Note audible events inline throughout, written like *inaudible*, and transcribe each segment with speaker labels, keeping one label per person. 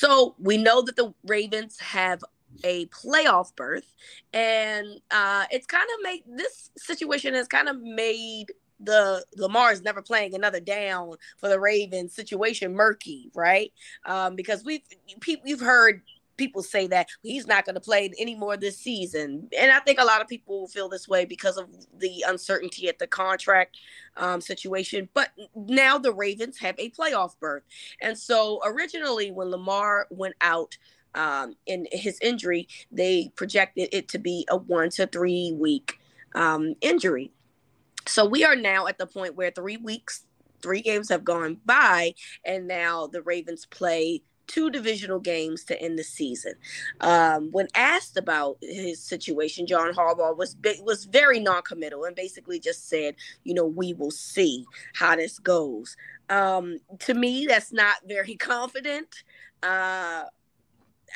Speaker 1: So we know that the Ravens have a playoff berth, and uh, it's kind of made this situation has kind of made the Lamar's never playing another down for the Ravens situation murky, right? Um, because we've people you've heard people say that he's not going to play anymore this season, and I think a lot of people feel this way because of the uncertainty at the contract um, situation. But now the Ravens have a playoff berth, and so originally when Lamar went out um, in his injury, they projected it to be a one to three week um, injury. So we are now at the point where three weeks, three games have gone by, and now the Ravens play two divisional games to end the season. Um, when asked about his situation, John Harbaugh was was very non-committal and basically just said, "You know, we will see how this goes." Um, to me, that's not very *laughs* confident. Uh,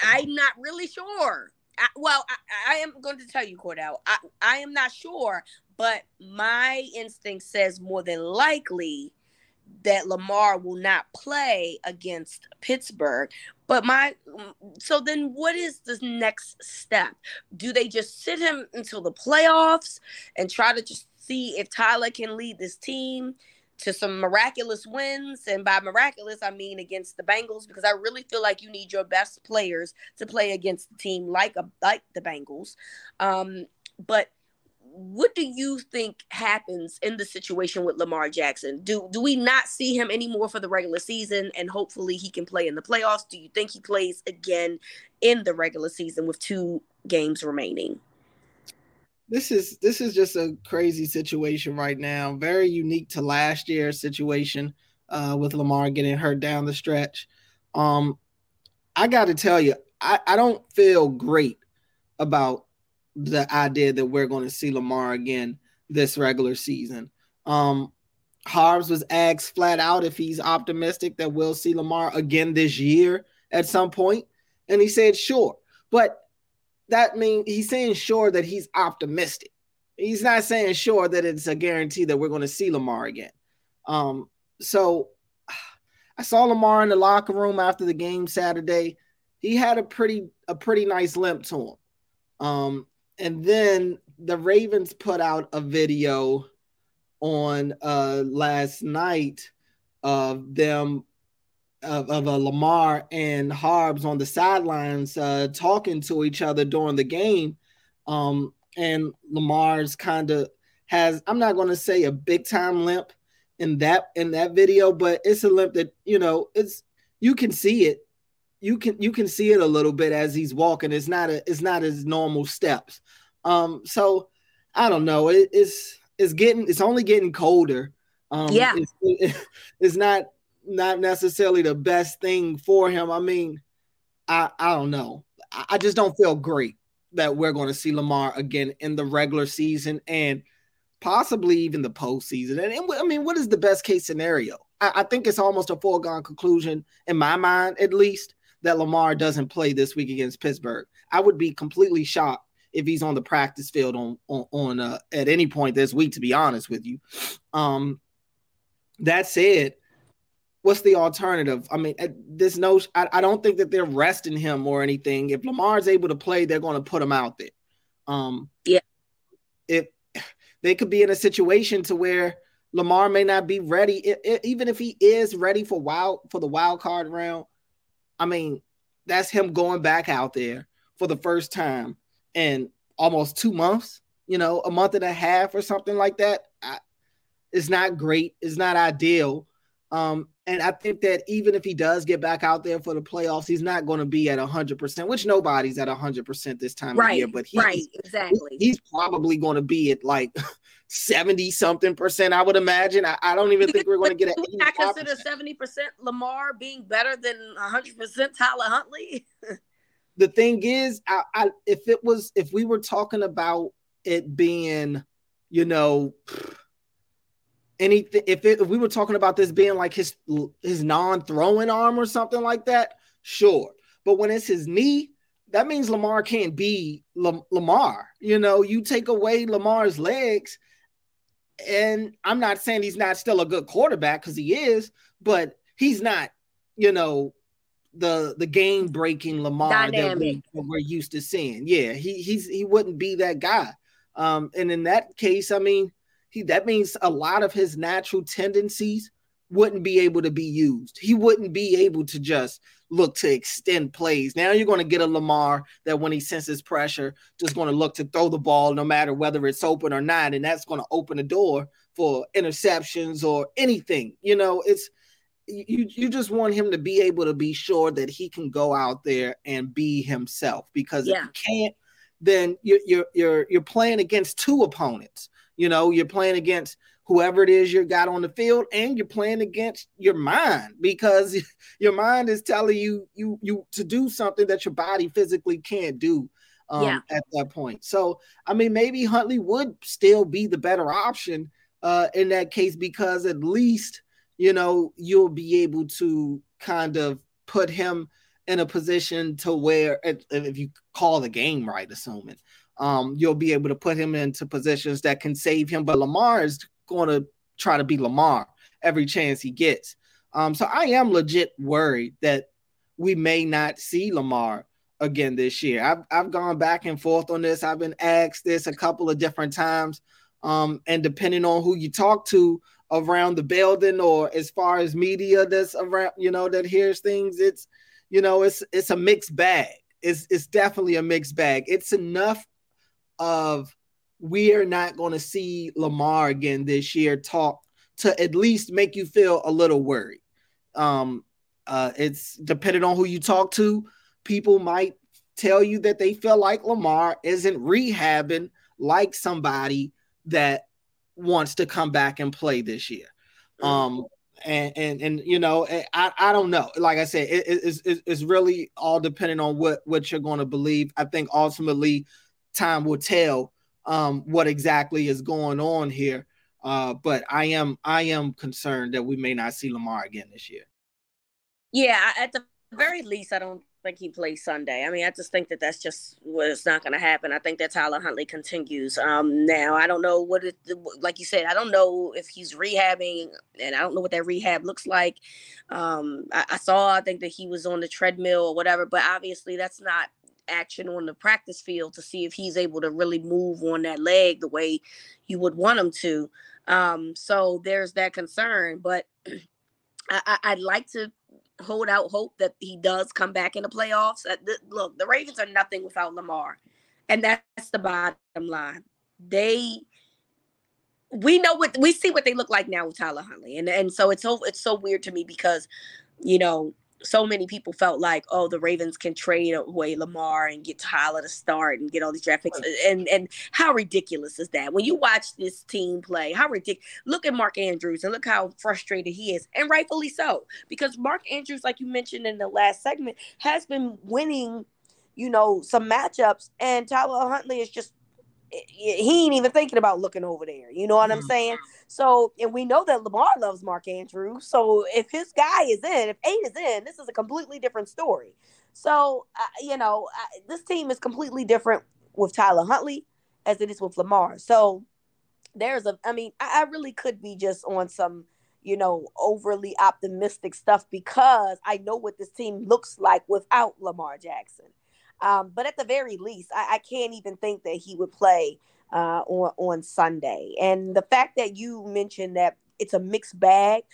Speaker 1: I'm not really sure. I, well, I, I, am going to tell you, Cordell. I, I am not sure, but my instinct says more than likely that Lamar will not play against Pittsburgh. But my so then what is the next step? Do they just sit him until the playoffs and try to just see if Tyler can lead this team? to some miraculous wins. And by miraculous, I mean against the Bengals, because I really feel like you need your best players to play against a team like a like the Bengals. Um, but what do you think happens in the situation with Lamar Jackson? Do do we not see him anymore for the regular season and hopefully he can play in the playoffs? Do you think he plays again in the regular season with two games remaining?
Speaker 2: this is this is just a crazy situation right now. Very unique to last year's situation uh, with Lamar getting hurt down the stretch. Um, I got to tell you, I, I don't feel great about the idea that we're going to see Lamar again this regular season. Um, Harbs was asked flat out if he's optimistic that we'll see Lamar again this year at some point, and he said sure. But that means he's saying sure that he's optimistic. He's not saying sure that it's a guarantee that we're going to see Lamar again. Um, so I saw Lamar in the locker room after the game Saturday. He had a pretty a pretty nice limp to him. Um, and then the Ravens put out a video on uh last night of them of, of a Lamar and Harbs on the sidelines uh, talking to each other during the game. Um, and Lamar's kind of has I'm not going to say a big time limp in that in that video, but it's a limp that you know it's you can see it. You can you can see it a little bit as he's walking. It's not a it's not his normal steps. Um, so I don't know. It, it's it's getting it's only getting colder. Um,
Speaker 1: yeah,
Speaker 2: it's, it, *laughs* it's not not necessarily the best thing for him. I mean, I I don't know. I, I just don't feel great that we're going to see Lamar again in the regular season and possibly even the postseason. And, and I mean, what is the best case scenario? I, I think it's almost a foregone conclusion in my mind, at least, that Lamar doesn't play this week against Pittsburgh. I would be completely shocked if he's on the practice field on on, on uh, at any point this week. To be honest with you, um, that said, what's the alternative? I mean, this no, I, I, don't think that they're resting him or anything. If Lamar's able to play, they're going to put him out there. Um,
Speaker 1: yeah.
Speaker 2: If they could be in a situation to where Lamar may not be ready, it, it, even if he is ready for wild for the wild card round. I mean, that's him going back out there for the first time in almost two months. You know, a month and a half or something like that. I, it's not great. It's not ideal. Um, and I think that even if he does get back out there for the playoffs, he's not going to be at 100%, which nobody's at 100% this time
Speaker 1: right,
Speaker 2: of year. But
Speaker 1: right, exactly.
Speaker 2: He's probably going to be at like *laughs* 70 something percent, I would imagine. I, I don't even think we're going to get at *laughs*
Speaker 1: I consider 70% Lamar being better than 100% Tyler Huntley. *laughs*
Speaker 2: the thing is, I, I, if it was, if we were talking about it being, you know, anything if, it, if we were talking about this being like his his non-throwing arm or something like that sure but when it's his knee that means lamar can't be lamar you know you take away lamar's legs and i'm not saying he's not still a good quarterback because he is but he's not you know the the game breaking Lamar that we, are used to seeing. Yeah, he he's he wouldn't be that guy. Um, and in that case, I mean, he that means a lot of his natural tendencies wouldn't be able to be used. He wouldn't be able to just look to extend plays. Now you're going to get a Lamar that when he senses pressure, just going to look to throw the ball no matter whether it's open or not, and that's going to open the door for interceptions or anything. You know, it's you you just want him to be able to be sure that he can go out there and be himself because yeah. if you can't then you're you're you're you're playing against two opponents you know you're playing against whoever it is you got on the field and you're playing against your mind because *laughs* your mind is telling you you you to do something that your body physically can't do um, yeah. at that point so i mean maybe huntley would still be the better option uh, in that case because at least you know, you'll be able to kind of put him in a position to where, if you call the game right, assuming, um, you'll be able to put him into positions that can save him. But Lamar is going to try to be Lamar every chance he gets. Um, so I am legit worried that we may not see Lamar again this year. I've I've gone back and forth on this. I've been asked this a couple of different times. Um, and depending on who you talk to, around the building or as far as media that's around, you know, that hears things, it's you know, it's it's a mixed bag. It's it's definitely a mixed bag. It's enough of we are not going to see Lamar again this year talk to at least make you feel a little worried. Um uh it's depending on who you talk to, people might tell you that they feel like Lamar isn't rehabbing like somebody that wants to come back and play this year. Mm-hmm. Um, and and and you know, eh, I I don't know. Like I said, it, it's it's really all depending on what what you're going to believe. I think ultimately, time will tell um, what exactly is going on here. Uh, but I am I am concerned that we may not see Lamar again this year.
Speaker 1: Yeah, at the very least, I don't think he plays Sunday. I mean, I just think that that's just what's not going to happen. I think that Tyler Huntley continues. Um, now I don't know what it, like you said, I don't know if he's rehabbing, and I don't know what that rehab looks like. Um, I, I saw, I think that he was on the treadmill or whatever, but obviously that's not action on the practice field to see if he's able to really move on that leg the way you would want him to. Um, so there's that concern, but *clears throat* I, I'd like to hold out hope that he does come back in the playoffs. Uh, look, the Ravens are nothing without Lamar, and that's the bottom line. They, we know what we see what they look like now with Tyler Huntley, and and so it's so it's so weird to me because, you know, so many people felt like, oh, the Ravens can trade away Lamar and get Tyler to start and get all these draft picks. And and how ridiculous is that? When you watch this team play, how ridiculous! Look at Mark Andrews and look how frustrated he is, and rightfully so, because Mark Andrews, like you mentioned in the last segment, has been winning, you know, some matchups, and Tyler Huntley is just he ain't even thinking about looking over there. You know what I'm mm-hmm. saying? So, and we know that Lamar loves Mark Andrews. So, if his guy is in, if eight is in, this is a completely different story. So, uh, you know, this team is completely different with Tyler Huntley as it is with Lamar. So, there's a, I mean, I, I really could be just on some, you know, overly optimistic stuff because I know what this team looks like without Lamar Jackson. Um, but at the very least, I, I, can't even think that he would play uh, on on Sunday. And the fact that you mentioned that it's a mixed bag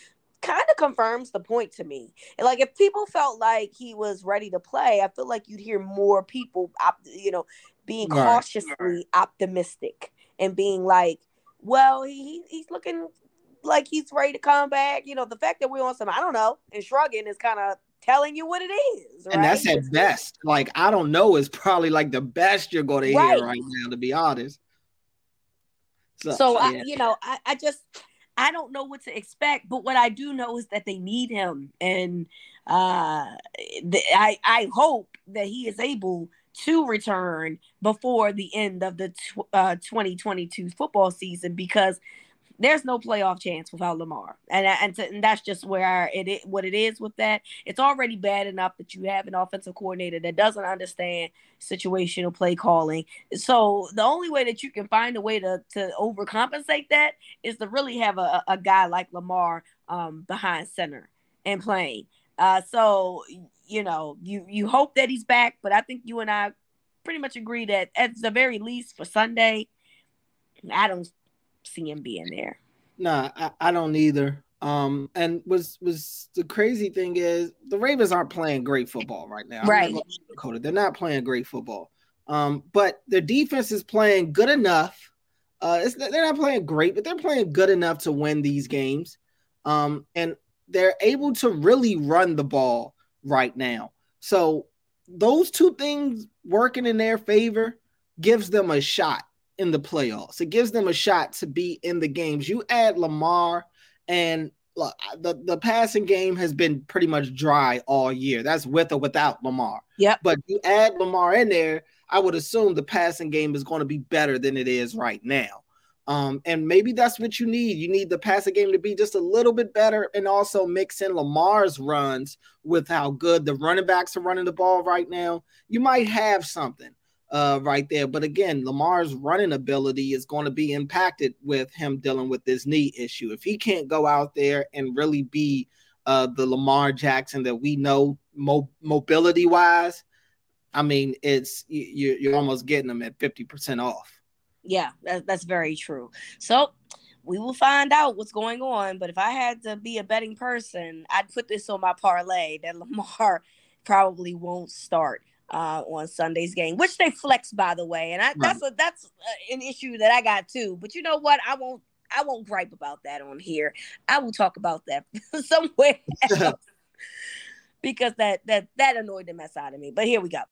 Speaker 1: kind of confirms the point to me. And like if people felt like he was ready to play, I feel like you'd hear more people, op- you know, being right. cautiously optimistic and being like, "Well, he he's looking like he's ready to come back." You know, the fact that we're on some, I don't know, and shrugging is kind of telling you what it is. Right?
Speaker 2: And that's at best. Like, I don't know, is probably like the best you're going to hear right now, to be honest.
Speaker 1: So, so yeah. I, you know, I, I just, I don't know what to expect, but what I do know is that they need him. And uh, the, I, I hope that he is able to return before the end of the tw- uh, 2022 football season because there's no playoff chance without Lamar, and and, to, and that's just where it, it what it is with that. It's already bad enough that you have an offensive coordinator that doesn't understand situational play calling. So the only way that you can find a way to to overcompensate that is to really have a, a guy like Lamar um, behind center and playing. Uh, so you know, you you hope that he's back, but I think you and I pretty much agree that at the very least for Sunday, don't see him being there.
Speaker 2: Nah, I, I don't either. Um, and was was the crazy thing is the Ravens aren't playing great football right now.
Speaker 1: Right.
Speaker 2: They're not playing great football. Um, but their defense is playing good enough. Uh, they're not playing great, but they're playing good enough to win these games. Um, and they're able to really run the ball right now. So those two things working in their favor gives them a shot in the playoffs. It gives them a shot to be in the games. You add Lamar and look, the, the passing game has been pretty much dry all year. That's with or without Lamar.
Speaker 1: Yeah.
Speaker 2: But you add Lamar in there, I would assume the passing game is going to be better than it is right now. Um, and maybe that's what you need. You need the passing game to be just a little bit better and also mix in Lamar's runs with how good the running backs are running the ball right now. You might have something uh, right there. But again, Lamar's running ability is going to be impacted with him dealing with this knee issue. If he can't go out there and really be uh, the Lamar Jackson that we know mo- mobility wise, I mean, it's you, you're almost getting them at 50% off.
Speaker 1: Yeah, that, that's very true. So we will find out what's going on. But if I had to be a betting person, I'd put this on my parlay that *laughs* Lamar probably won't start uh, on Sunday's game, which they flex by the way, and I, right. that's a that's uh, an issue that I got too. But you know what? I won't I won't gripe about that on here. I will talk about that *laughs* somewhere *laughs* else because that that that annoyed the mess out of me. But here we go.